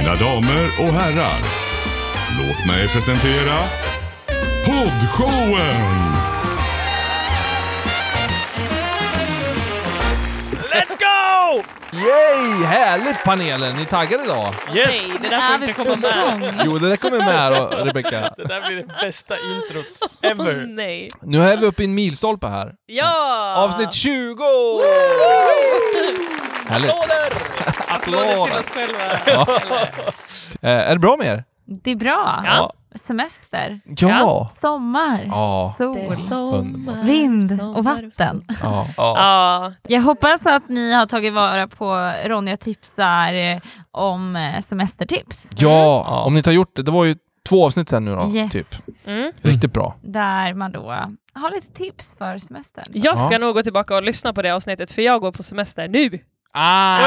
Mina damer och herrar, låt mig presentera Poddshowen! Let's go! Yay! Härligt panelen! Ni är taggade idag? Yes! Det där får inte komma med. Jo, det där kommer med då, Rebecka. Det där blir det bästa introt Åh ever. nej. Nu är vi uppe i en milstolpe här. Ja! Avsnitt 20! Härligt. Applåder till oss själva. Eh, är det bra med er? Det är bra. Ja. Semester, Ja! sommar, Ja. sol, Underbart. vind och vatten. ja. Ja. Jag hoppas att ni har tagit vara på Ronja tipsar eh, om eh, semestertips. Ja, om ni inte har gjort det. Det var ju två avsnitt sen nu då, Yes. typ. Mm. Riktigt bra. Där man då har lite tips för semestern. Jag ska Ja. nog gå tillbaka och lyssna på det avsnittet för jag går på semester nu. Ah!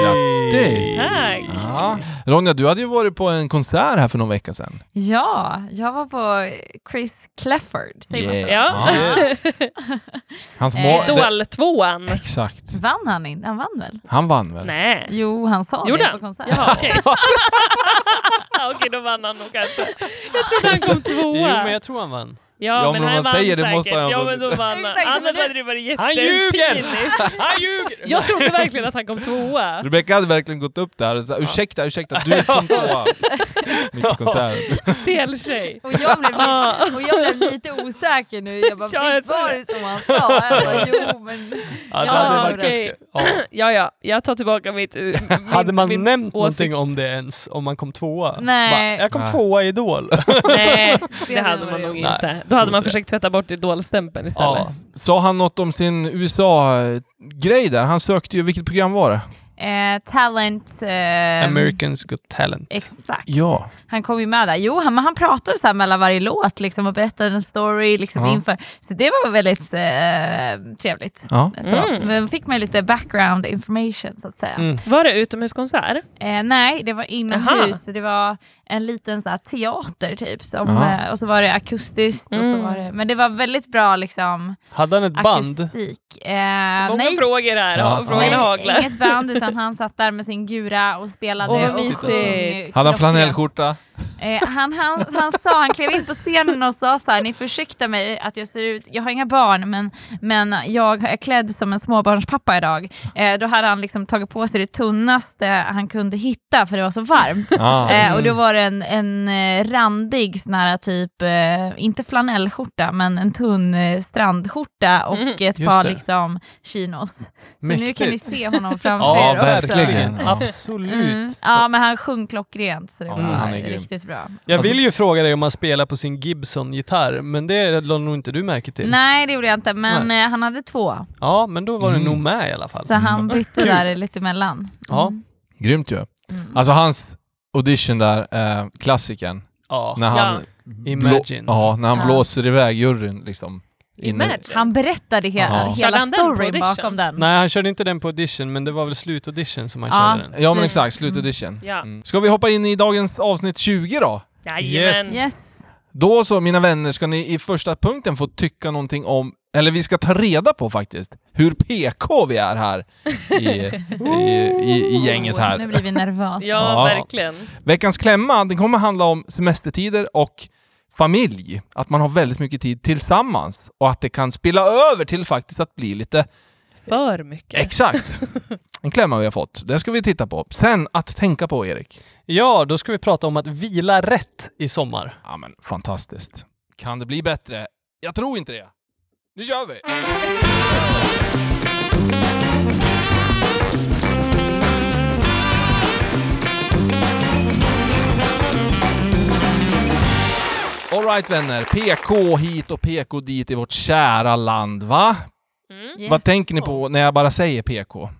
Grattis! Tack! Ja. Ronja, du hade ju varit på en konsert här för någon vecka sedan. Ja, jag var på Chris Clefford, säger man så? Ja. Yes. Hans Eh, mål... det- Idol-tvåan. Exakt. Vann han inte? Han vann väl? Han vann väl? Nej. Jo, han sa Gjorde det han? på konsert. Jaha, okej. Okej, då vann han nog kanske. Jag trodde han kom tvåa. Jo, men jag tror han vann. Ja, Ja, men men om han man säger det säkert. måste han ha Ja, men då vann han. Exakt, Annars hade det varit Han ljuger! Han ljuger! Jag trodde verkligen att han kom tvåa. Rebecka hade verkligen gått upp där och sagt ursäkta, ursäkta, du kom tvåa. Mitt i konserten. Stel tjej. Och jag, blev, Ja. och jag blev lite osäker nu. Jag bara, Ja, jag visst var det. det som han sa? Jag bara, jo men... Ja, det Ja, hade varit okej. ganska... Ja. Ja, ja, jag tar tillbaka mitt... Min, Hade man min nämnt åsikt. någonting om det ens, om man kom tvåa? Nej. Bara, jag kom Nej. tvåa i Idol. Nej, det hade man nog jobbigt. inte. Då hade man försökt tvätta bort idolstämpeln Ja. istället. Sa han något om sin USA-grej där? Han sökte ju, vilket program var det? Eh, talent... Eh, Americans Got Talent. Exakt. Ja. Han kom ju med där. Jo, han, men han pratade så här mellan varje låt liksom, och berättade en story liksom, Ja. inför. Så det var väldigt eh, trevligt. Ja. Så, Mm. Men fick man lite background information så att säga. Mm. Var det utomhuskonsert? Eh, nej, det var inomhus. Så det var en liten så här, teater typ. Som, eh, och så var det akustiskt. Och så Mm. var det, men det var väldigt bra liksom, Hade han ett band? akustik. Eh, Många nej, frågor här. Ja. Ja. Frågorna nej, haglar. inget band utan han satt där med sin gura och spelade. Åh, vad och mysigt. sjöng Hade han flanellskjorta? Eh, han, han, han sa, han klev in på scenen och sa så här, ni får ursäkta mig att jag ser ut, jag har inga barn men, men jag är klädd som en småbarnspappa idag. Eh, då hade han liksom tagit på sig det tunnaste han kunde hitta för det var så varmt. Ah. Eh, och då var det en, en eh, randig sån här typ, eh, inte flanellskjorta men en tunn eh, strandskjorta och Mm, ett par det. liksom chinos. Så nu Mäktigt. kan ni se honom framför Ja, er också. verkligen. Ja. Absolut. Mm. Ja men han sjöng klockrent så det Ja, var. Riktigt bra. Jag Alltså- vill ju fråga dig om han spelar på sin Gibson-gitarr, men det lade nog inte du märke till. Nej det gjorde jag inte, men eh, han hade två. Ja, men då var du Mm. nog med i alla fall. Så han bytte Kul. där lite emellan. Ja. Mm. Grymt ju. Mm. Alltså hans audition där, eh, klassikern. Ja. När han, Imagine. Blå, ja, när han Ja. blåser iväg juryn liksom. Inne-. Han berättade he. Körde hela storyn bakom den. Nej, han körde inte den på audition, men det var väl slutaudition som han Ja. körde den. Ja men exakt, slutaudition. Ja. Mm. Ska vi hoppa in i dagens avsnitt 20 då? Jajamän. Yes. Då så mina vänner ska ni i första punkten få tycka någonting om, eller vi ska ta reda på faktiskt, hur PK vi är här i, i, i, i gänget här. Nu blir vi nervösa. Ja, Ja. verkligen. Veckans klämma, den kommer handla om semestertider och familj. Att man har väldigt mycket tid tillsammans och att det kan spilla över till faktiskt att bli lite För mycket. exakt. En klämma vi har fått. Det ska vi titta på. Sen att tänka på Erik. Ja, då ska vi prata om att vila rätt i sommar. Ja men fantastiskt. Kan det bli bättre? Jag tror inte det. Nu kör vi! Alright vänner, PK hit och PK dit i vårt kära land, va? Mm. Yes. Vad tänker ni på när jag bara säger PK?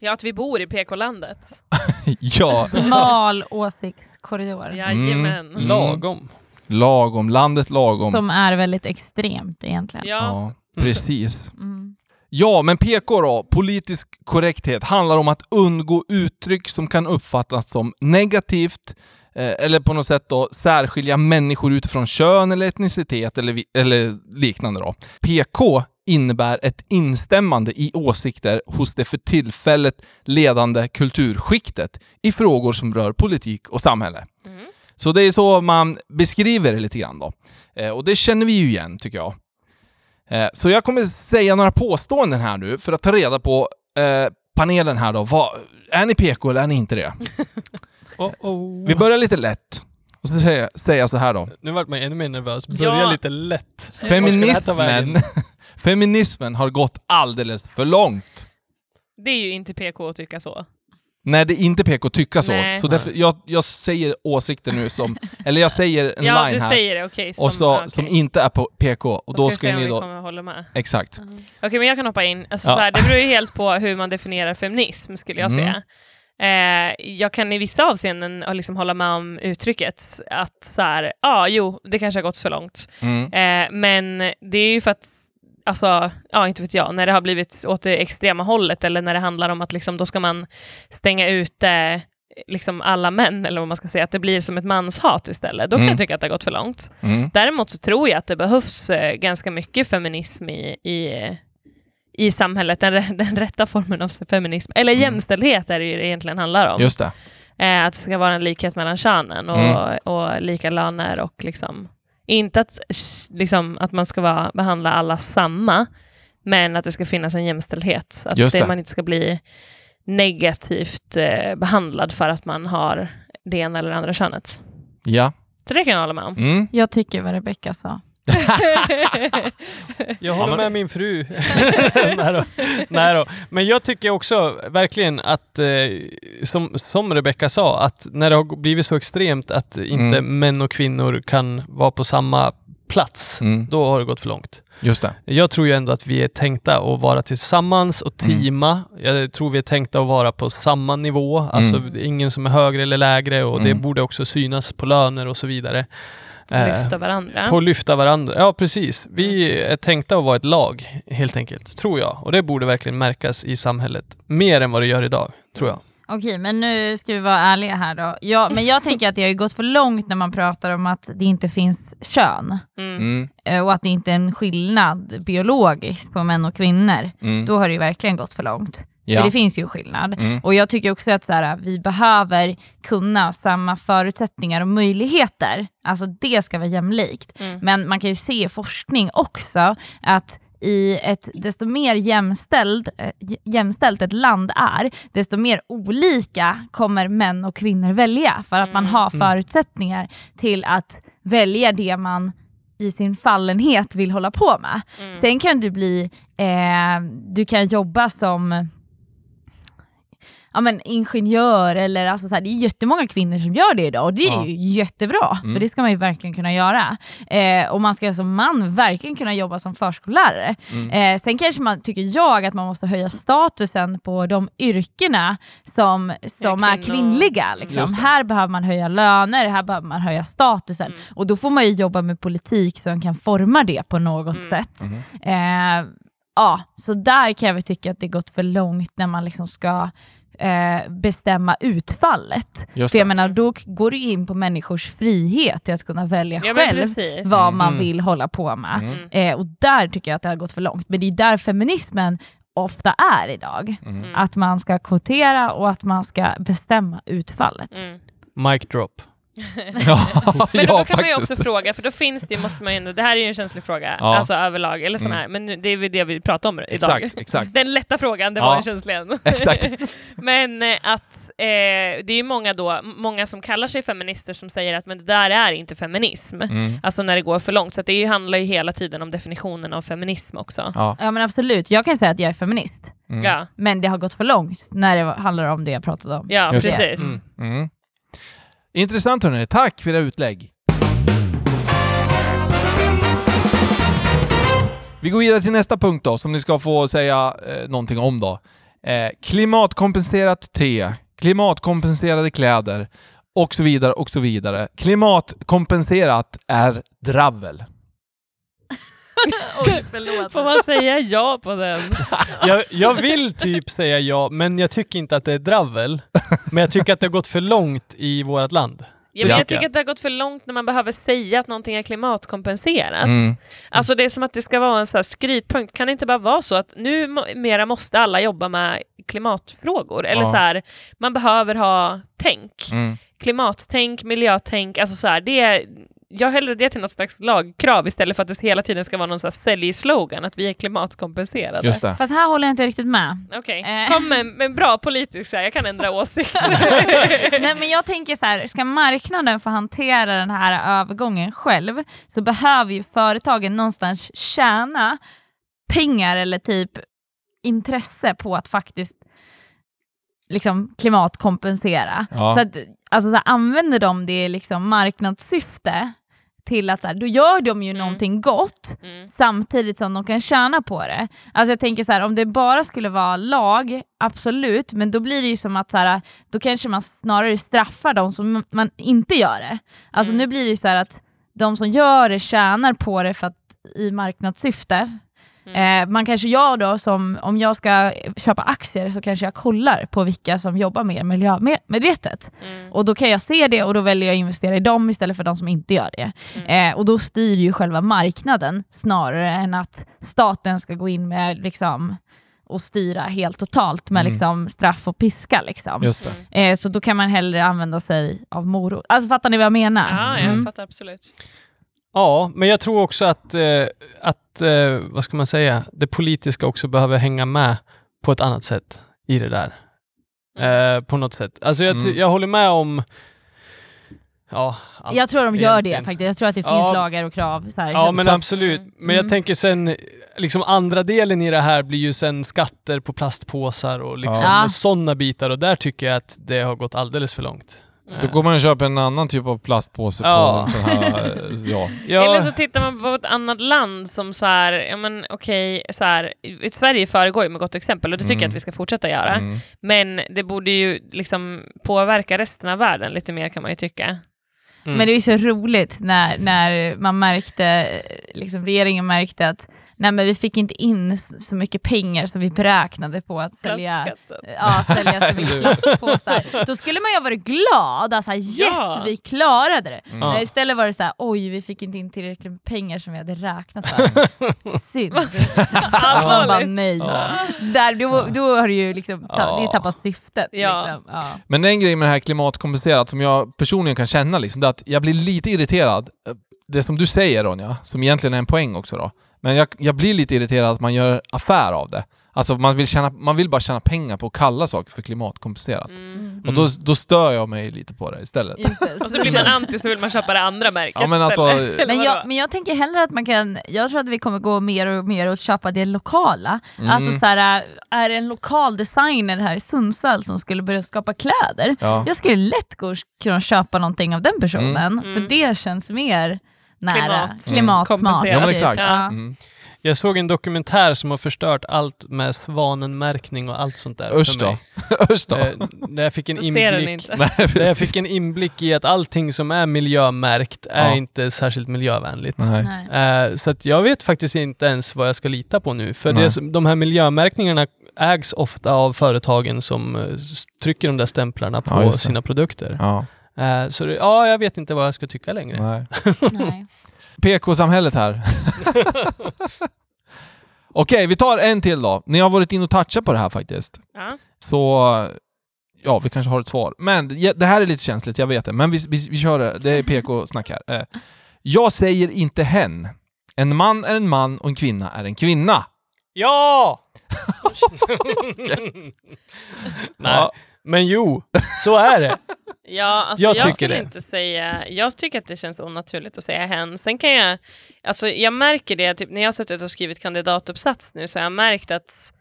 Ja, att vi bor i PK-landet. ja, Smal åsiktskorridor. Jajamän. Mm. Lagom. lagom, landet lagom. Som är väldigt extremt egentligen. Ja. Ja, precis. Mm. Ja, men PK då, politisk korrekthet, handlar om att undgå uttryck som kan uppfattas som negativt eller på något sätt då särskilja människor utifrån kön eller etnicitet eller, eller liknande då. PK innebär ett instämmande i åsikter hos det för tillfället ledande kulturskiktet i frågor som rör politik och samhälle. Mm. Så det är så man beskriver det lite grann då. Eh, och det känner vi ju igen, tycker jag. Eh, så jag kommer säga några påståenden här nu för att ta reda på eh, panelen här då. Vad, är ni PK eller är ni inte det? Oh, oh. Vi börjar lite lätt. Och så säger jag, säger jag så här då. Nu vart man ännu mer nervös. Börja Ja. lite lätt. Feminismen, feminismen har gått alldeles för långt. Det är ju inte PK att tycka så. Nej, det är inte PK att tycka så. Nej. Så därför, jag, jag säger åsikter nu som, eller jag säger en ja, line du här. säger det, okej. och så, okej. som inte är på PK. Och då ska ska vi se om då... kommer hålla med. Exakt. Okej, men jag kan hoppa in. Alltså, Ja. så här, det beror ju helt på hur man definierar feminism, skulle jag Mm. säga. Eh, jag kan i vissa avseenden eh, liksom hålla med om uttrycket att så här, ja, jo, det kanske har gått för långt. Mm. Eh, men det är ju för att, alltså, ja, inte vet jag, när det har blivit åt det extrema hållet eller när det handlar om att liksom, då ska man stänga ute liksom alla män, eller vad man ska säga, att det blir som ett manshat istället. Då kan Mm. jag tycka att det har gått för långt. Mm. Däremot så tror jag att det behövs eh, ganska mycket feminism i, i, i samhället, den, den rätta formen av feminism. Eller Mm. jämställdhet är det ju det egentligen handlar om. Just det. Eh, att det ska vara en likhet mellan könen och, Mm. och lika löner och liksom, inte att, liksom, att man ska vara, behandla alla samma, men att det ska finnas en jämställdhet. Att Just det. det. man inte ska bli negativt eh, behandlad för att man har det ena eller andra könet. Ja. Så det kan jag hålla med om. Mm. Jag tycker vad Rebecka sa. Jag håller men- med min fru. Nej, då. Nej då. Men jag tycker också verkligen att, eh, som, som Rebecka sa, att när det har blivit så extremt att inte Mm. män och kvinnor kan vara på samma plats, Mm. då har det gått för långt. Just det. Jag tror ju ändå att vi är tänkta att vara tillsammans och Mm. teama. Jag tror vi är tänkta att vara på samma nivå. Alltså Mm. ingen som är högre eller lägre och det Mm. borde också synas på löner och så vidare. Eh, Lyfta varandra. på att lyfta varandra. Ja, precis. Vi är tänkta att vara ett lag, helt enkelt. Tror jag. Och det borde verkligen märkas i samhället. Mer än vad det gör idag, tror jag. Okej, men nu ska vi vara ärliga här då. Ja, men jag tänker att det har ju gått för långt när man pratar om att det inte finns kön Mm. Mm. eh, och att det inte är en skillnad biologiskt på män och kvinnor. Mm. Då har det ju verkligen gått för långt. Ja. För det finns ju skillnad. Mm. Och jag tycker också att så här, vi behöver kunna samma förutsättningar och möjligheter. Alltså det ska vara jämlikt. Mm. Men man kan ju se i forskning också att i ett desto mer jämställd, eh, jämställt ett land är, desto mer olika kommer män och kvinnor välja för att man Mm. har förutsättningar till att välja det man i sin fallenhet vill hålla på med. Mm. Sen kan du bli, eh, du kan jobba som ja, men ingenjör eller alltså så här, det är jättemånga kvinnor som gör det idag och det är Ja. ju jättebra Mm. för det ska man ju verkligen kunna göra. Eh, och man ska som man verkligen kunna jobba som förskollärare. Mm. Eh, sen kanske man, tycker jag, att man måste höja statusen på de yrkena som, som är kvinnor. kvinnliga. Liksom. Just det. Här behöver man höja löner, här behöver man höja statusen. Mm. Och då får man ju jobba med politik som kan forma det på något Mm. sätt. Mm. Eh, ja, så där kan jag väl tycka att det gått för långt när man liksom ska eh, bestämma utfallet. För jag menar, då går det ju in på människors frihet till att kunna välja Ja, själv vad man Mm. vill hålla på med. Mm. Eh, och där tycker jag att det har gått för långt. Men det är där feminismen ofta är idag. Mm. Att man ska kvotera och att man ska bestämma utfallet. Mm. Mic drop. Ja, Men då ja, kan man ju faktiskt. också fråga, för då finns det, måste man ju ändå, det här är ju en känslig fråga, Ja. alltså överlag, eller sån Mm. här, men nu- det är väl det vi pratar om idag. Exakt, exakt. Den lätta frågan, det Ja. var den känsliga. Exakt. men eh, att eh, det är ju många då, många som kallar sig feminister som säger att men det där är inte feminism. Mm. Alltså när det går för långt. Så att det ju handlar ju hela tiden om definitionen av feminism också. Ja. Ja men absolut, jag kan säga att jag är feminist. Mm. Ja, Men det har gått för långt när det handlar om det jag pratade om. ja Just precis. Intressant hörni, tack för era utlägg. Vi går vidare till nästa punkt då, som ni ska få säga eh, någonting om då. Eh, klimatkompenserat te, klimatkompenserade kläder och så vidare och så vidare. Klimatkompenserat är dravel. Oj, förlåt. Får man säga ja på den? Jag, jag vill typ säga ja, men jag tycker inte att det är dravel. Men jag tycker att det har gått för långt i vårt land. Ja, men jag tycker att det har gått för långt när man behöver säga att någonting är klimatkompenserat. Mm. Alltså det är som att det ska vara en så här skrytpunkt. Kan det inte bara vara så att nu må- mera måste alla jobba med klimatfrågor? Eller Ja. så här, man behöver ha tänk. Mm. Klimattänk, miljötänk, alltså så här, det är, jag hellre det till något slags lagkrav istället för att det hela tiden ska vara någon så här säljslogan att vi är klimatkompenserade. Just det. Fast här håller jag inte riktigt med. Okej, Eh. kom med, med en bra politisk så här, jag kan ändra åsikt. Nej, men jag tänker så här, ska marknaden få hantera den här övergången själv så behöver ju företagen någonstans tjäna pengar eller typ intresse på att faktiskt liksom klimatkompensera. Ja. Så att, alltså, så här, använder de det i liksom marknadssyfte till att så här, då gör de ju Mm. någonting gott Mm. samtidigt som de kan tjäna på det. Alltså jag tänker så här, om det bara skulle vara lag, absolut, men då blir det ju som att så här, då kanske man snarare straffar de som man inte gör det. Alltså Mm. nu blir det ju så här att de som gör det tjänar på det för att i marknadssyfte. Mm. Eh, man kanske gör då som, om jag ska köpa aktier så kanske jag kollar på vilka som jobbar mer miljömedvetet. Mm. Och då kan jag se det och då väljer jag att investera i dem istället för de som inte gör det. Mm. Eh, och då styr ju själva marknaden snarare än att staten ska gå in med liksom, och styra helt totalt med Mm. liksom, straff och piska. Liksom. Just det. Eh, så då kan man hellre använda sig av morot. Alltså fattar ni vad jag menar? Ja, jag Mm. fattar absolut. Ja, men jag tror också att, eh, att eh, vad ska man säga, det politiska också behöver hänga med på ett annat sätt i det där. Eh, på något sätt. Alltså jag, Mm. jag håller med om ja, allt Jag tror de gör det egentligen. faktiskt. Jag tror att det Ja. finns lagar och krav. Så här. Ja men Så- absolut. Men jag Mm. tänker sen, liksom andra delen i det här blir ju sen skatter på plastpåsar och liksom Ja. sådana bitar och där tycker jag att det har gått alldeles för långt. Då går man och köper en annan typ av plastpåse på Ja. en sån här... eh, Ja. Ja, Eller så tittar man på ett annat land som så här, ja men okej, så här, i- Sverige föregår ju med gott exempel och det tycker Mm. jag att vi ska fortsätta göra. Mm. Men det borde ju liksom påverka resten av världen lite mer kan man ju tycka. mm. Men det är ju så roligt när, när man märkte, liksom regeringen märkte att nej, men vi fick inte in så mycket pengar som vi beräknade på att sälja, ja, sälja så mycket plastpåsar. Då skulle man ju ha varit glad, alltså yes Ja. vi klarade det. Mm. Men istället var det så här, oj vi fick inte in tillräckligt med pengar som vi hade räknat för. Synd. man bara nej. Ja. Där, då, då har du ju liksom, ta, Ja. det tappat syftet. Ja. Liksom. Ja. Men en grej med det här klimatkompenserat som jag personligen kan känna, liksom, det är att jag blir lite irriterad. Det som du säger Ronja, som egentligen är en poäng också då. Men jag, jag blir lite irriterad att man gör affär av det. Alltså man vill, tjäna, man vill bara tjäna pengar på att kalla saker för klimatkompenserat. Mm. Och då, då stör jag mig lite på det istället. Just det. Och så blir man anti så vill man köpa det andra märket Ja, men alltså- Men jag, men jag tänker hellre att man kan, jag tror att vi kommer gå mer och mer och köpa det lokala. Mm. Alltså så här, är det en lokal designer här i Sundsvall som skulle börja skapa kläder, Ja. jag skulle lätt gå och kunna köpa någonting av den personen, Mm. för det känns mer nära Klimat. klimatsmart. Kompenserat. Ja men typ. exakt. Ja. Mm. Jag såg en dokumentär som har förstört allt med svanenmärkning och allt sånt där. Usch för då. mig. Usch då. Eh, Där jag fick en inblick där jag fick en inblick i att allting som är miljömärkt är Ja. inte särskilt miljövänligt. Nej. Nej. Eh, så att jag vet faktiskt inte ens vad jag ska lita på nu. För det, de här miljömärkningarna ägs ofta av företagen som eh, trycker de där stämplarna på Ja, sina produkter. Ja, Eh, så det, ja, jag vet inte vad jag ska tycka längre. nej. Nej. PK-samhället här. Okej, vi tar en till då. Ni har varit in och touchat på det här faktiskt. Ja. Så, ja, vi kanske har ett svar. Men det här är lite känsligt, jag vet det. Men vi, vi, vi kör det. Det är PK-snack här. Eh, Jag säger inte hen. En man är en man och en kvinna är en kvinna. Ja! Nej, Ja. Men jo, så är det. Ja, alltså Jag jag, tycker skulle det. inte säga... Jag tycker att det känns onaturligt att säga hen. Sen kan jag... Alltså jag märker det, typ när jag har suttit och skrivit kandidatuppsats nu, så har jag märkt att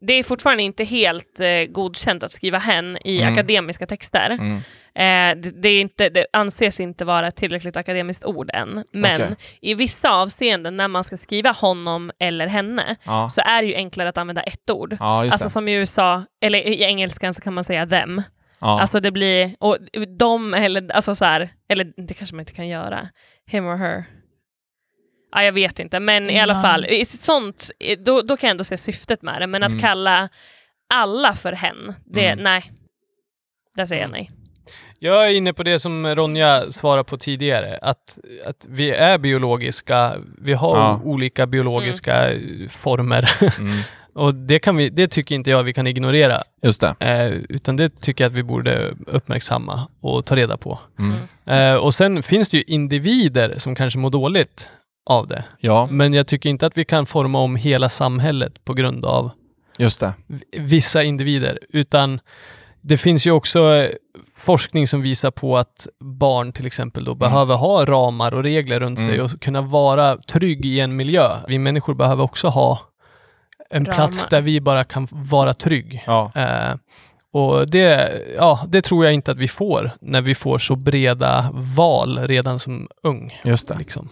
det är fortfarande inte helt eh, godkänt att skriva hen i Mm. akademiska texter. Mm. Eh, det, är inte, det anses inte vara ett tillräckligt akademiskt ord än. Men Okej. i vissa avseenden, när man ska skriva honom eller henne, Ja. så är det ju enklare att använda ett ord. ja, Alltså som i USA, eller i engelskan så kan man säga them. Ja. Alltså det blir, och de eller, alltså så här, eller det kanske man inte kan göra, him or her. Ja, jag vet inte, men i alla fall, i sånt, då, då kan jag ändå se syftet med det, men att Mm. kalla alla för hen, det, Mm. nej. Där säger jag nej. Jag är inne på det som Ronja svarade på tidigare, att, att vi är biologiska, vi har Ja. olika biologiska former. Mm. Och det, kan vi, det tycker inte jag vi kan ignorera, Just det. eh, utan det tycker jag att vi borde uppmärksamma och ta reda på. Mm. Eh, och sen finns det ju individer som kanske mår dåligt av det. Ja, Men jag tycker inte att vi kan forma om hela samhället på grund av just det. vissa individer, utan det finns ju också eh, forskning som visar på att barn till exempel då behöver ha ramar och regler runt sig Mm. och kunna vara trygg i en miljö. Vi människor behöver också ha en Ramar. plats där vi bara kan vara trygg. Ja. Eh, och det, ja, det tror jag inte att vi får när vi får så breda val redan som ung. Just det. Liksom.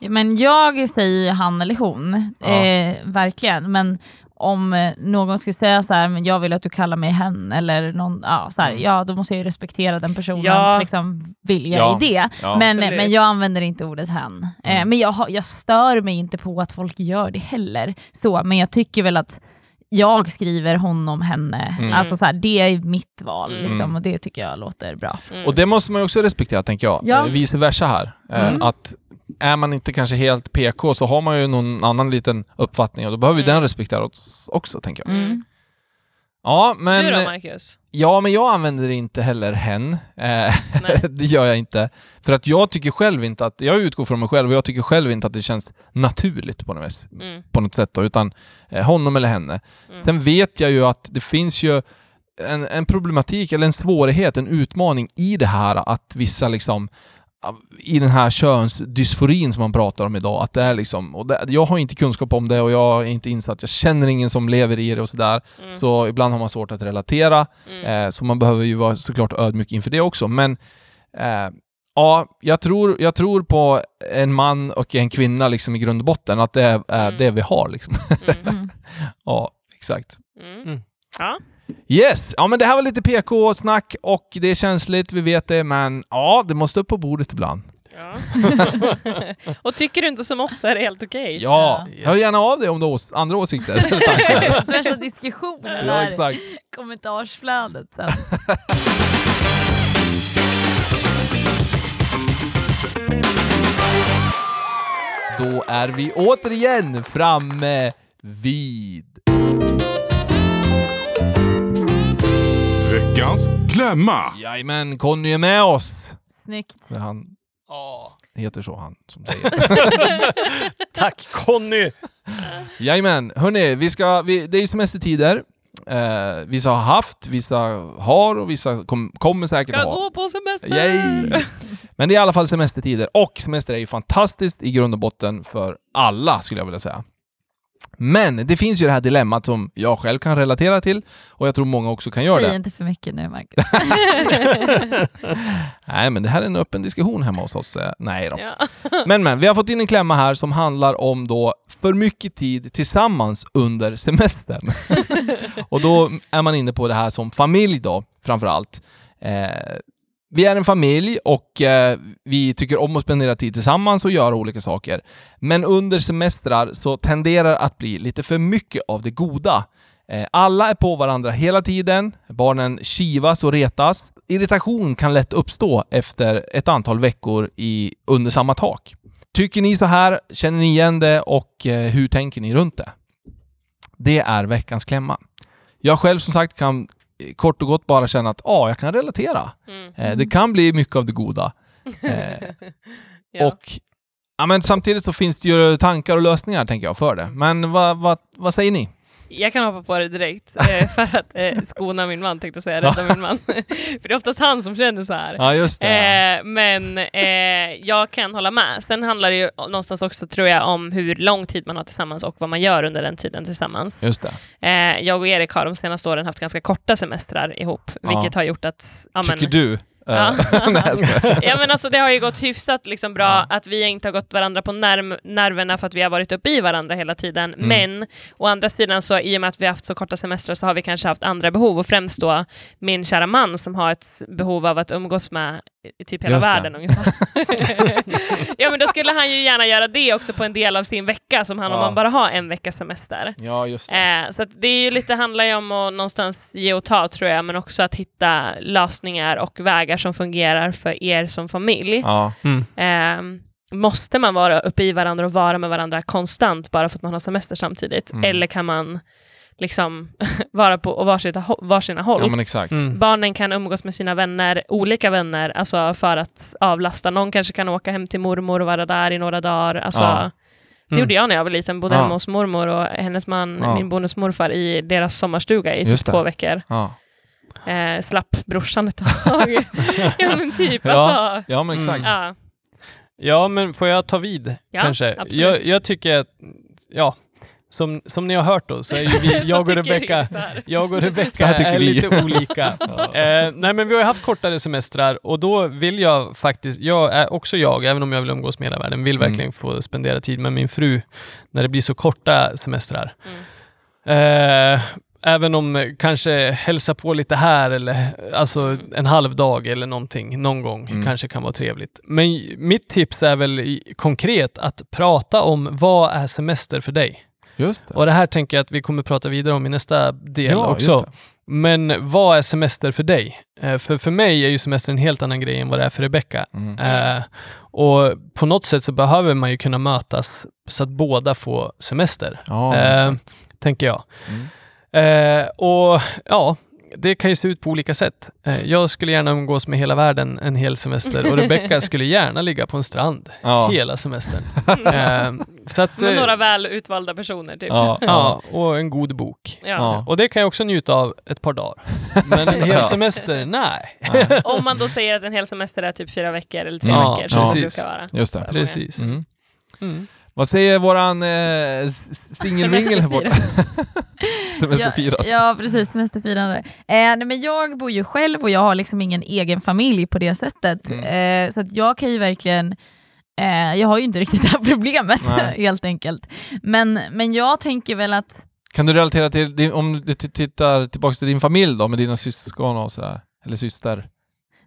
Men jag säger han eller hon, Ja. eh, verkligen. Men om eh, någon skulle säga så här, men jag vill att du kallar mig hen, eller någon, ja, så här, Mm. ja då måste jag ju respektera den personens Ja. liksom, vilja Ja. i det. Ja. men, Absolut. men jag använder inte ordet hen. Eh, Mm. men jag, jag stör mig inte på att folk gör det heller. Så, men jag tycker väl att jag skriver honom, henne. Mm. Alltså så här, det är mitt val Mm. liksom, och det tycker jag låter bra. Och det måste man också respektera, tänker jag. Ja. Eh, Vice versa här. Eh, Mm. Att är man inte kanske helt PK så har man ju någon annan liten uppfattning och då behöver ju Mm. den respekteras också, tänker jag. Mm. Ja, men, du då Marcus? ja, men jag använder inte heller hen. Eh, det gör jag inte. För att jag tycker själv inte att, jag utgår från mig själv och jag tycker själv inte att det känns naturligt på något, vis, Mm. på något sätt då, utan eh, honom eller henne. Mm. Sen vet jag ju att det finns ju en, en problematik eller en svårighet, en utmaning i det här att vissa liksom i den här könsdysforin som man pratar om idag, att det är liksom, och det, jag har inte kunskap om det och jag är inte insatt, jag känner ingen som lever i det och sådär, Mm. så ibland har man svårt att relatera, Mm. eh, så man behöver ju vara såklart ödmjuk inför det också, men eh, ja, jag tror, jag tror på en man och en kvinna liksom i grund och botten, att det är, är Mm. det vi har liksom. Mm. Ja, exakt. Mm. Mm. Ja. Yes, ja men det här var lite PK-snack och det är känsligt, vi vet det, men ja, det måste upp på bordet ibland. Ja. och tycker du inte som oss är det helt okej. Ja, Yes. hör gärna av dig om du har ås- andra åsikter. Värsta diskussionen ja, exakt. kommentarsflödet sen. Då är vi återigen framme vid... Veckans klämma. Jajamän, Conny är med oss. Snyggt. Men Han Ja. heter så, han som säger det. Tack Conny! Jajamän, hörni, vi ska, vi, det är ju semestertider. Eh, vissa har haft, vissa har och vissa kom, kommer säkert Ska ha. gå på semester! Yay! Men det är i alla fall semestertider och semester är ju fantastiskt i grund och botten för alla skulle jag vilja säga. Men det finns ju det här dilemmat som jag själv kan relatera till och jag tror många också kan göra Säg det. inte för mycket nu Marcus. Nej, men det här är en öppen diskussion hemma hos oss. eh, Nej då. Ja. Men men, vi har fått in en klämma här som handlar om då för mycket tid tillsammans under semestern. och då är man inne på det här som familj då, framför allt. Eh, vi är en familj och eh, vi tycker om att spendera tid tillsammans och göra olika saker. Men under semestrar så tenderar det att bli lite för mycket av det goda. Eh, alla är på varandra hela tiden, barnen kivas och retas. Irritation kan lätt uppstå efter ett antal veckor i, under samma tak. Tycker ni så här? Känner ni igen det? Och eh, hur tänker ni runt det? Det är veckans klämma. Jag själv som sagt kan kort och gott bara känna att ja, jag kan relatera. Mm. Eh, det kan bli mycket av det goda. Eh, Ja. Och ja, men samtidigt så finns det ju tankar och lösningar tänker jag för det. Men vad, vad, vad säger ni? Jag kan hoppa på det direkt eh, för att eh, skona min man, tänkte jag säga, rädda min man. för det är oftast han som känner så här. Ja, just det. Eh, men jag kan hålla med. Sen handlar det ju någonstans också, tror jag, om hur lång tid man har tillsammans och vad man gör under den tiden tillsammans. Just jag och Erik har de senaste åren haft ganska korta semestrar ihop, Ja. vilket har gjort att... Ja, men, Tycker du Ja. Eh, skojar. ja men alltså det har ju gått hyfsat liksom bra Ja. att vi inte har gått varandra på nerv nerverna för att vi har varit uppe i varandra hela tiden. Mm. Men å andra sidan så i och med att vi har haft så korta semestrar så har vi kanske haft andra behov och främst då min kära man som har ett behov av att umgås med typ hela Just det. världen ungefär. ja men då skulle han ju gärna göra det också på en del av sin vecka som han om Ja. man bara har en veckas semester. Ja, just det. Eh, så det är ju lite, handlar ju om att någonstans ge och ta tror jag, men också att hitta lösningar och vägar som fungerar för er som familj. Ja. Eh, måste man vara uppe i varandra och vara med varandra konstant bara för att man har semester samtidigt? Mm. Eller kan man liksom vara på varsina, varsina håll? ja, men exakt. Mm. Barnen kan umgås med sina vänner, olika vänner, alltså för att avlasta. Någon kanske kan åka hem till mormor och vara där i några dagar. Alltså, Ja. Det Mm. gjorde jag när jag var liten, bodde Ja. hemma hos mormor och hennes man, Ja. min bonusmorfar, i deras sommarstuga i typ två veckor. Eh, slapp brorsan ett tag. ja men typ, Ja. alltså. ja, men exakt. Mm. Ja. Ja, men får jag ta vid Ja, kanske? absolut. Jag, jag tycker att, ja, som, som ni har hört då så är ju vi, jag och Rebecka jag och Rebecka är vi. lite olika. eh, nej men vi har ju haft kortare semestrar och då vill jag faktiskt, jag också jag, även om jag vill umgås med hela världen, vill Mm. verkligen få spendera tid med min fru när det blir så korta semestrar. Mm. Eh, även om eh, kanske hälsa på lite här eller alltså en halv dag eller någonting någon gång Mm. kanske kan vara trevligt. Men mitt tips är väl konkret att prata om vad är semester för dig? Just det. Och det här tänker jag att vi kommer prata vidare om i nästa del ja, också. Men vad är semester för dig? Eh, för för mig är ju semester en helt annan grej än vad det är för Rebecka. Mm. Eh, och på något sätt så behöver man ju kunna mötas så att båda får semester, Ja, Eh, tänker jag. Mm. Eh, och ja, det kan ju se ut på olika sätt. Eh, jag skulle gärna umgås med hela världen en hel semester och Rebecka skulle gärna ligga på en strand Ja. hela semestern. Eh, så att, Med eh, några väl utvalda personer typ. Ja, ja, och en god bok. Ja. Ja. Och det kan jag också njuta av ett par dagar. Men en hel Ja. semester, nej. Om man då säger att en hel semester är typ fyra veckor eller tre Ja, veckor som det precis. brukar vara. Just det. Precis. Mm. Mm. Vad säger våran eh, s- singelmingel här borta? Semesterfirare. Ja, ja, precis. Semesterfirande. Eh, nej, men jag bor ju själv och jag har liksom ingen egen familj på det sättet. Mm. Eh, så att jag kan ju verkligen eh, jag har ju inte riktigt det här problemet helt enkelt. Men, men jag tänker väl att Kan du relatera till, om du tittar tillbaka till din familj då, med dina syskon och sådär? Eller syster?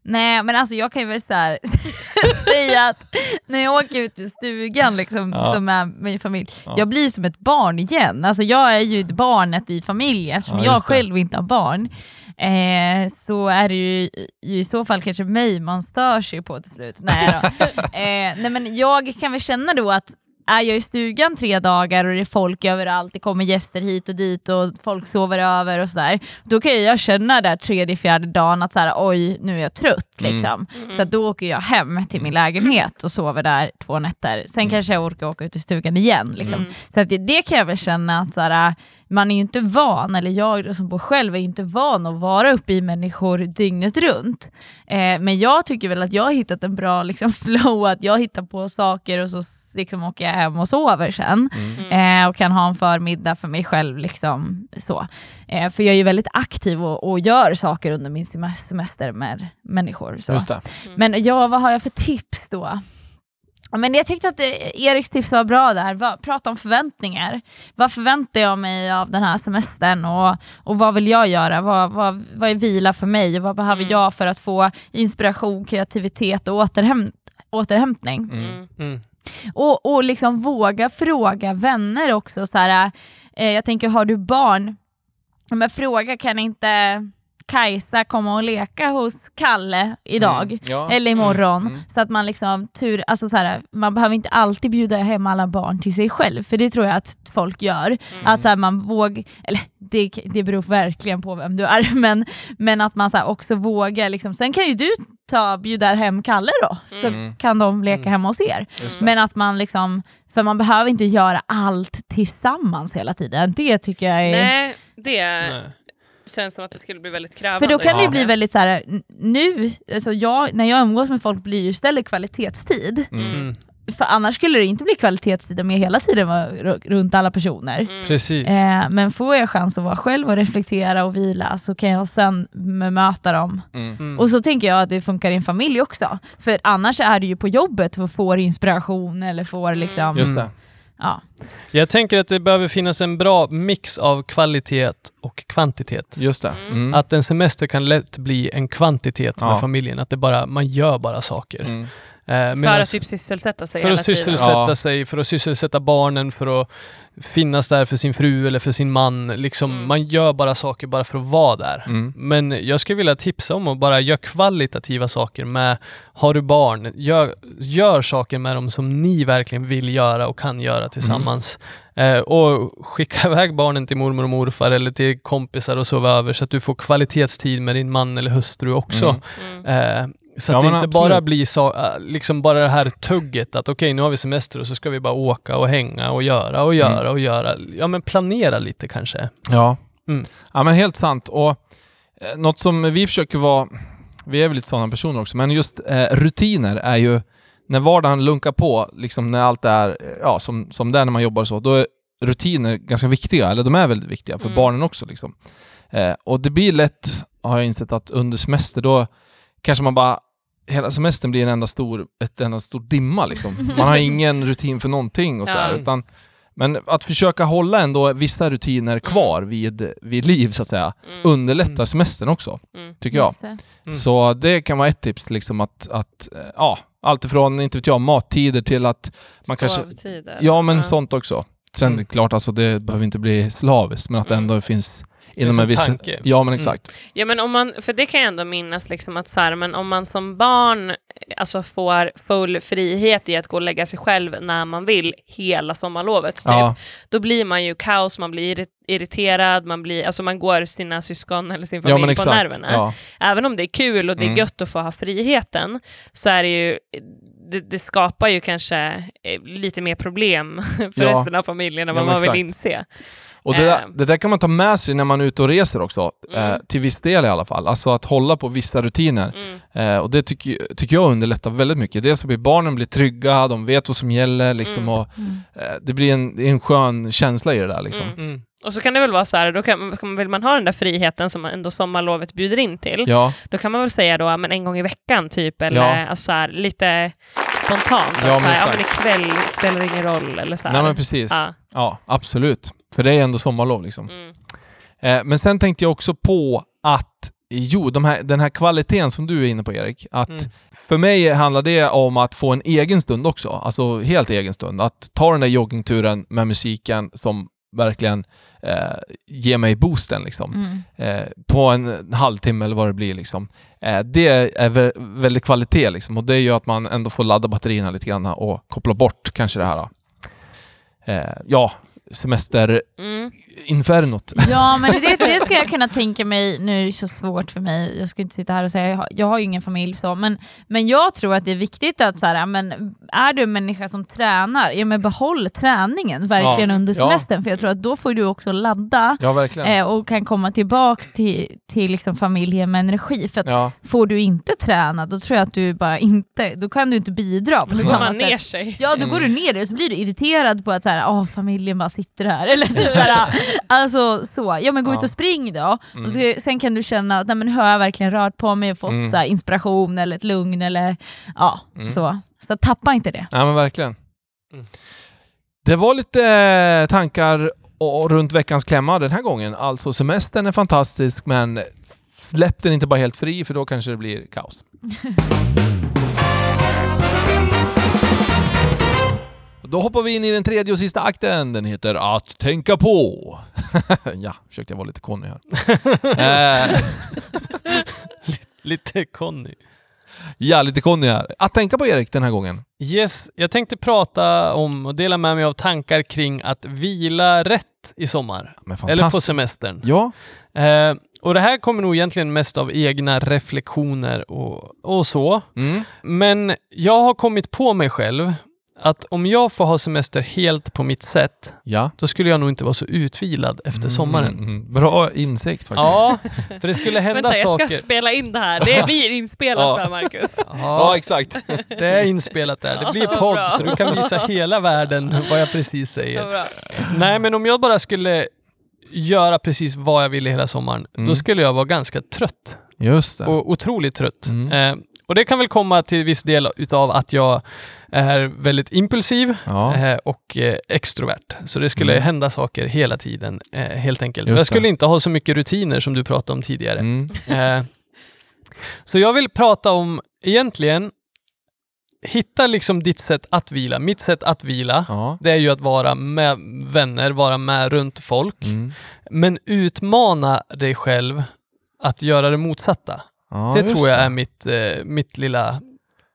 Nej men alltså jag kan ju väl så här, säga att när jag åker ut i stugan liksom, Ja. som är min familj, Ja. jag blir som ett barn igen. Alltså jag är ju barnet i familjen eftersom Ja, jag själv inte har barn. Eh, så är det ju, ju i så fall kanske mig man stör sig på till slut. Nej, eh, nej men jag kan väl känna då att är jag i stugan tre dagar och det är folk överallt, det kommer gäster hit och dit och folk sover över och sådär. Då kan jag känna där tredje, fjärde dagen att så här, oj, nu är jag trött. Mm. Liksom. Så att då åker jag hem till min lägenhet och sover där två nätter. Sen Mm. kanske jag orkar åka ut i stugan igen. Liksom. Mm. Så att det, det kan jag väl känna att så här, man är ju inte van, eller jag som bor själv är inte van att vara uppe i människor dygnet runt. Eh, men jag tycker väl att jag har hittat en bra liksom, flow, att jag hittar på saker och så liksom, åker jag hem och sover sen. Mm. Eh, och kan ha en förmiddag för mig själv. Liksom, så. Eh, för jag är ju väldigt aktiv och, och gör saker under min sem- semester med människor. Så. Det. Men ja, vad har jag för tips då? Men jag tyckte att eh, Eriks tips var bra där. Prata om förväntningar. Vad förväntar jag mig av den här semestern och, och vad vill jag göra? Vad, vad, vad är vila för mig? Och vad behöver Mm. jag för att få inspiration, kreativitet och återhäm återhämtning? Mm. Mm. Och, och liksom våga fråga vänner också. Så här, eh, jag tänker, har du barn? Men fråga, kan inte Kajsa komma och leka hos Kalle idag? Mm. Ja. Eller imorgon. Mm. Så att man liksom tur, alltså så här, man behöver inte alltid bjuda hem alla barn till sig själv, för det tror jag att folk gör. Mm. Att så här, man våg, eller det, det beror verkligen på vem du är, men, men att man så här, också vågar. Liksom. Sen kan ju du ta, bjuda hem Kalle då, så Mm. kan de leka Mm. hemma hos er. Men att man liksom, för man behöver inte göra allt tillsammans hela tiden. Det tycker jag är... Nej, det Nej. Känns som att det skulle bli väldigt krävande. För då kan det ju bli väldigt så här, nu, alltså jag, när jag umgås med folk blir det ju istället kvalitetstid. Mm. Mm. för annars skulle det inte bli kvalitetstid om jag hela tiden var ru- runt alla personer. Mm. Precis. Eh, men får jag chans att vara själv och reflektera och vila så kan jag sen möta dem. Mm. Mm. Och så tänker jag att det funkar i en familj också. För annars är du ju på jobbet och får inspiration eller får liksom... Just det. Ja. Jag tänker att det behöver finnas en bra mix av kvalitet och kvantitet. Just det. Mm. Att en semester kan lätt bli en kvantitet Ja. med familjen, att det bara, man gör bara saker. Mm. Eh, För medans- att typ sysselsätta sig för att sysselsätta tiden. Ja. sig, för att sysselsätta barnen, för att finnas där för sin fru eller för sin man. Liksom, Mm. Man gör bara saker bara för att vara där. Mm. Men jag skulle vilja tipsa om att bara göra kvalitativa saker med, har du barn, gör, gör saker med dem som ni verkligen vill göra och kan göra tillsammans. Eh, och skicka iväg barnen till mormor och morfar eller till kompisar och sova över så att du får kvalitetstid med din man eller hustru också. Mm. Mm. Eh, så Ja, att det inte bara absolut. blir så, äh, liksom bara det här tugget att okej, nu har vi semester och så ska vi bara åka och hänga och göra och göra Mm. och göra. Ja, men planera lite kanske. Ja. Mm. ja, men helt sant. Och eh, något som vi försöker vara, vi är väl lite sådana personer också, men just eh, rutiner är ju, när vardagen lunkar på, liksom när allt är, eh, ja, som, som det är när man jobbar så, då är rutiner ganska viktiga, eller de är väldigt viktiga för Mm. barnen också. Liksom. Eh, och det blir lätt, har jag insett, att under semester då kanske man bara Hela semestern blir en enda stor, ett enda stor dimma liksom. Man har ingen rutin för någonting och så här, Ja. utan men att försöka hålla ändå vissa rutiner kvar vid, vid liv så att säga, Mm. underlättar Mm. semestern också, Mm. tycker jag. Det. Mm. Så det kan vara ett tips, liksom att, att eh, ja, allt ifrån, inte vet jag, mattider till att man kanske... Sovtider. Ja, men sånt också. Sen Mm. klart, alltså det behöver inte bli slaviskt, men att det Mm. ändå finns inom en viss... tanke. Ja, men exakt. Ja, men om man, för det kan jag ändå minnas, liksom att så här, men om man som barn alltså, får full frihet i att gå och lägga sig själv när man vill hela sommarlovet, typ, Ja, då blir man ju kaos, man blir irri- irriterad, man, blir, alltså, man går sina syskon eller sin ja, familj men på nerverna. Ja. Även om det är kul och det är Mm. gött att få ha friheten, så är det ju det, det skapar ju kanske eh, lite mer problem för Ja. resten av familjen än Ja, vad men man vill exakt. inse. Och det där, Eh. det där kan man ta med sig när man är ute och reser också, Mm. eh, till viss del i alla fall. Alltså att hålla på vissa rutiner. Mm. Eh, och det tycker, tycker jag underlättar väldigt mycket. Dels så blir barnen blir trygga, de vet vad som gäller liksom, Mm. och Mm. eh, det blir en, en skön känsla i det där liksom. Mm. Mm. Och så kan det väl vara så här, då kan, ska man- vill man ha den där friheten som ändå sommarlovet bjuder in till, Ja, då kan man väl säga då, men en gång i veckan typ, eller Ja. alltså så här, lite spontant. Ja, att så men här, ja, men ikväll spelar det ingen roll, eller så här. nej men precis. Ja. Ja, absolut. För det är ändå sommarlov liksom. Mm. Eh, men sen tänkte jag också på att, jo, de här, den här kvaliteten som du är inne på Erik, att Mm. för mig handlar det om att få en egen stund också. Alltså helt egen stund. Att ta den där joggingturen med musiken som verkligen eh, ger mig boosten liksom. Mm. Eh, på en halvtimme eller vad det blir liksom. Eh, det är vä- väldigt kvalitet liksom och det gör att man ändå får ladda batterierna lite grann och koppla bort kanske det här. Eh, ja, semesterinfernot. Mm. Ja, men det, det ska jag kunna tänka mig. Nu är det så svårt för mig, jag ska inte sitta här och säga, jag har, jag har ju ingen familj så, men, men jag tror att det är viktigt att så här, men är du en människa som tränar, ja men behåll träningen verkligen Ja. under Ja. semestern, för jag tror att då får du också ladda Ja, eh, och kan komma tillbaks till, till liksom familjen med energi. För att Ja, får du inte träna, då tror jag att du bara inte, då kan du inte bidra på samma man ner sätt. sig. Ja, då går du ner dig och så blir du irriterad på att så här, åh, familjen bara sitter här. Eller typ så här, alltså så. Ja men gå Ja. ut och spring då. Mm. Och så, sen kan du känna att nej, men har jag verkligen rört på mig och fått Mm. så här, inspiration eller ett lugn eller ja, Mm. så. Så tappa inte det. ja men verkligen. Mm. Det var lite eh, tankar och runt veckans klämma den här gången. Alltså semestern är fantastisk men släpp den inte bara helt fri för då kanske det blir kaos. Då hoppar vi in i den tredje och sista akten. Den heter Att tänka på. ja, försökte jag vara lite Conny här. eh, Lite Conny. ja, lite Conny här. Att tänka på Erik den här gången. Yes, jag tänkte prata om och dela med mig av tankar kring att vila rätt i sommar. Eller på semestern. Ja, Eh, och det här kommer nog egentligen mest av egna reflektioner och, och så. mm. Men jag har kommit på mig själv att om jag får ha semester helt på mitt sätt, Ja. då skulle jag nog inte vara så utvilad efter sommaren. Mm, mm. Bra insikt faktiskt. Ja, för det skulle hända Vänta, jag ska saker. spela in det här. Det blir inspelat Ja. för Marcus. Ja, exakt. det är inspelat där. Det blir podd, bra. så du kan visa hela världen vad jag precis säger. Nej, men om jag bara skulle göra precis vad jag ville hela sommaren, Mm. då skulle jag vara ganska trött. Just det. och otroligt trött. Mm. Eh, och det kan väl komma till viss del utav att jag är väldigt impulsiv ja. eh, och eh, extrovert. Så det skulle Mm. hända saker hela tiden, eh, helt enkelt. Jag skulle inte ha så mycket rutiner som du pratade om tidigare. Mm. Så jag vill prata om, egentligen, hitta liksom ditt sätt att vila. Mitt sätt att vila, Ja. det är ju att vara med vänner, vara med runt folk. Mm. Men utmana dig själv att göra det motsatta. Ja, det tror jag det. är mitt, eh, mitt lilla,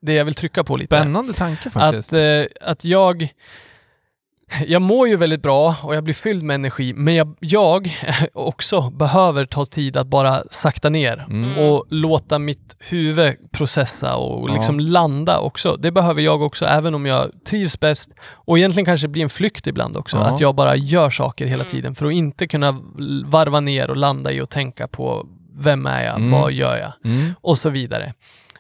det jag vill trycka på lite. Spännande tanke faktiskt. Att, eh, att jag, jag mår ju väldigt bra och jag blir fylld med energi, men jag, jag också behöver ta tid att bara sakta ner Mm. och låta mitt huvud processa och Ja. liksom landa också. Det behöver jag också, även om jag trivs bäst och egentligen kanske blir en flykt ibland också. Ja. Att jag bara gör saker hela Mm. tiden för att inte kunna varva ner och landa i och tänka på vem är jag, Mm. vad gör jag? Mm. och så vidare.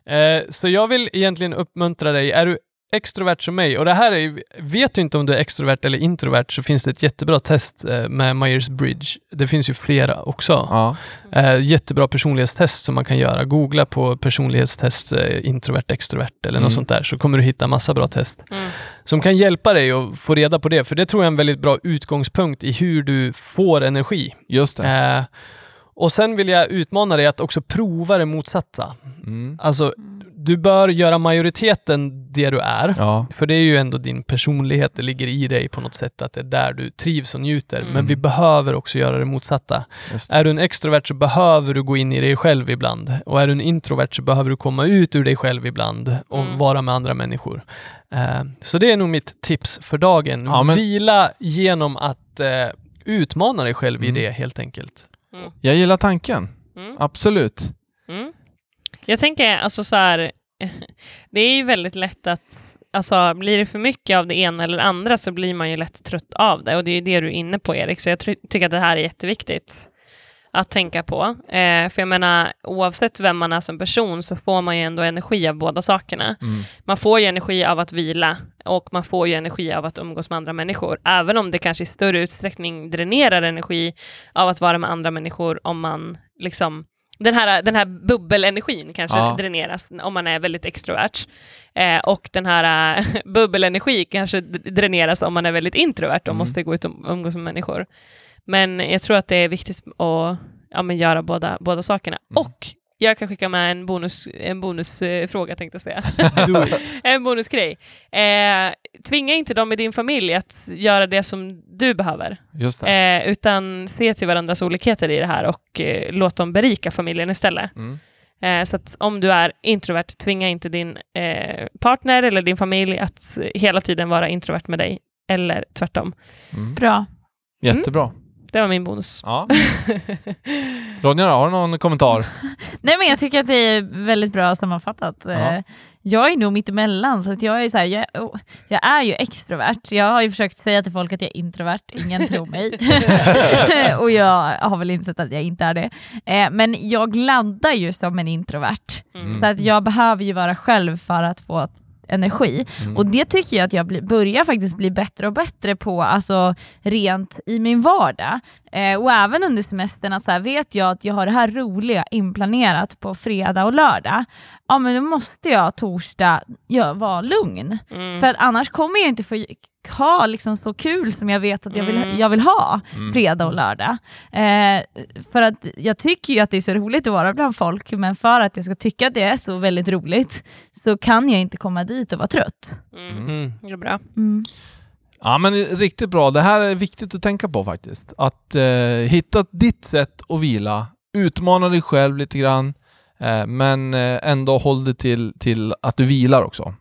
Eh, så jag vill egentligen uppmuntra dig, är du extrovert som mig, och det här är, vet du inte om du är extrovert eller introvert så finns det ett jättebra test eh, med Myers-Briggs. Det finns ju flera också. Ja. Eh, jättebra personlighetstest som man kan göra. Googla på personlighetstest eh, introvert, extrovert eller Mm. något sånt där så kommer du hitta massa bra test Mm. som kan hjälpa dig att få reda på det. För det tror jag är en väldigt bra utgångspunkt i hur du får energi. Just det. Eh, och sen vill jag utmana dig att också prova det motsatta. Mm. Alltså, du bör göra majoriteten det du är. Ja. För det är ju ändå din personlighet, det ligger i dig på något sätt, att det är där du trivs och njuter. Mm. Men vi behöver också göra det motsatta. Det. Är du en extrovert så behöver du gå in i dig själv ibland. Och är du en introvert så behöver du komma ut ur dig själv ibland och Mm. vara med andra människor. Eh, så det är nog mitt tips för dagen. Ja, men- Vila genom att eh, utmana dig själv Mm. i det helt enkelt. Jag gillar tanken. Mm. Absolut. Mm. Jag tänker alltså så här, det är ju väldigt lätt att, alltså blir det för mycket av det ena eller andra så blir man ju lätt trött av det och det är ju det du är inne på Erik, så jag try- tycker att det här är jätteviktigt att tänka på. Eh, för jag menar, oavsett vem man är som person så får man ju ändå energi av båda sakerna. Mm. Man får ju energi av att vila och man får ju energi av att umgås med andra människor. Även om det kanske i större utsträckning dränerar energi av att vara med andra människor om man liksom den här, den här bubbelenergin kanske Ja. dräneras om man är väldigt extrovert. Eh, och den här eh, bubbelenergi kanske dräneras om man är väldigt introvert och Mm. måste gå ut och umgås med människor. Men jag tror att det är viktigt att ja, men göra båda, båda sakerna. Mm. Och jag kan skicka med en bonus, en bonusfråga tänkte jag säga. En bonusgrej. Eh, tvinga inte dem i din familj att göra det som du behöver, Just det. eh, utan se till varandras olikheter i det här och eh, låt dem berika familjen istället. Mm. Eh, så att om du är introvert, tvinga inte din eh, partner eller din familj att hela tiden vara introvert med dig, eller tvärtom. Mm. Bra. Jättebra. Det var min bonus. Ja. Ronja, har du någon kommentar? Nej men jag tycker att det är väldigt bra sammanfattat. Ja. Eh, Jag är nog mittemellan, så att jag är så här, jag, oh, jag är ju extrovert. Jag har ju försökt säga till folk att jag är introvert, ingen tror mig. och jag har väl insett att jag inte är det. Eh, Men jag laddar ju som en introvert. Mm. Så att jag behöver ju vara själv för att få energi. Mm. Och det tycker jag att jag börjar faktiskt bli bättre och bättre på, alltså rent i min vardag. Eh, och även under semestern, att så här, vet jag att jag har det här roliga inplanerat på fredag och lördag, ja men då måste jag torsdag ja, vara lugn. Mm. För att annars kommer jag inte få ha liksom så kul som jag vet att jag vill, Mm. jag vill ha Mm. fredag och lördag. Eh, för att jag tycker ju att det är så roligt att vara bland folk, men för att jag ska tycka att det är så väldigt roligt så kan jag inte komma dit och vara trött. Mm. Mm. Det är bra. Mm. Ja, men riktigt bra. Det här är viktigt att tänka på faktiskt. Att eh, hitta ditt sätt att vila, utmana dig själv lite grann, eh, men eh, ändå håll dig till, till att du vilar också.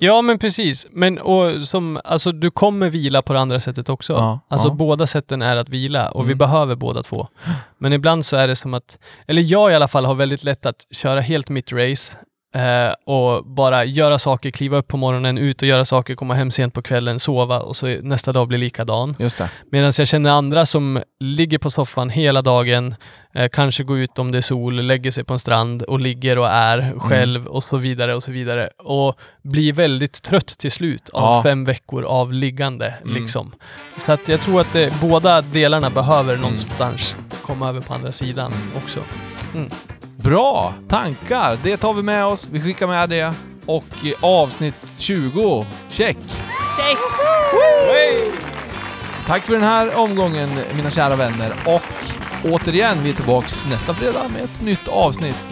Ja, men precis. Men och som, alltså, du kommer vila på det andra sättet också. Ja, alltså ja. båda sätten är att vila och vi Mm. behöver båda två. Men ibland så är det som att, eller jag i alla fall har väldigt lätt att köra helt mitt race eh, och bara göra saker, kliva upp på morgonen, ut och göra saker, komma hem sent på kvällen, sova och så nästa dag blir likadan. Just. Medan jag känner andra som ligger på soffan hela dagen, eh, kanske går ut om det är sol, lägger sig på en strand och ligger och är själv och så vidare och så vidare. Och blir väldigt trött till slut av Ja. fem veckor av liggande. Mm. Liksom. Så att jag tror att det, båda delarna behöver någonstans komma över på andra sidan också. Bra tankar. Det tar vi med oss. Vi skickar med det. Och eh, avsnitt 20, check! Check! Tack för den här omgången, mina kära vänner. Och återigen, vi är tillbaks nästa fredag med ett nytt avsnitt.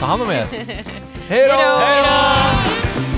Ta hand om er. Hej då! Hej då!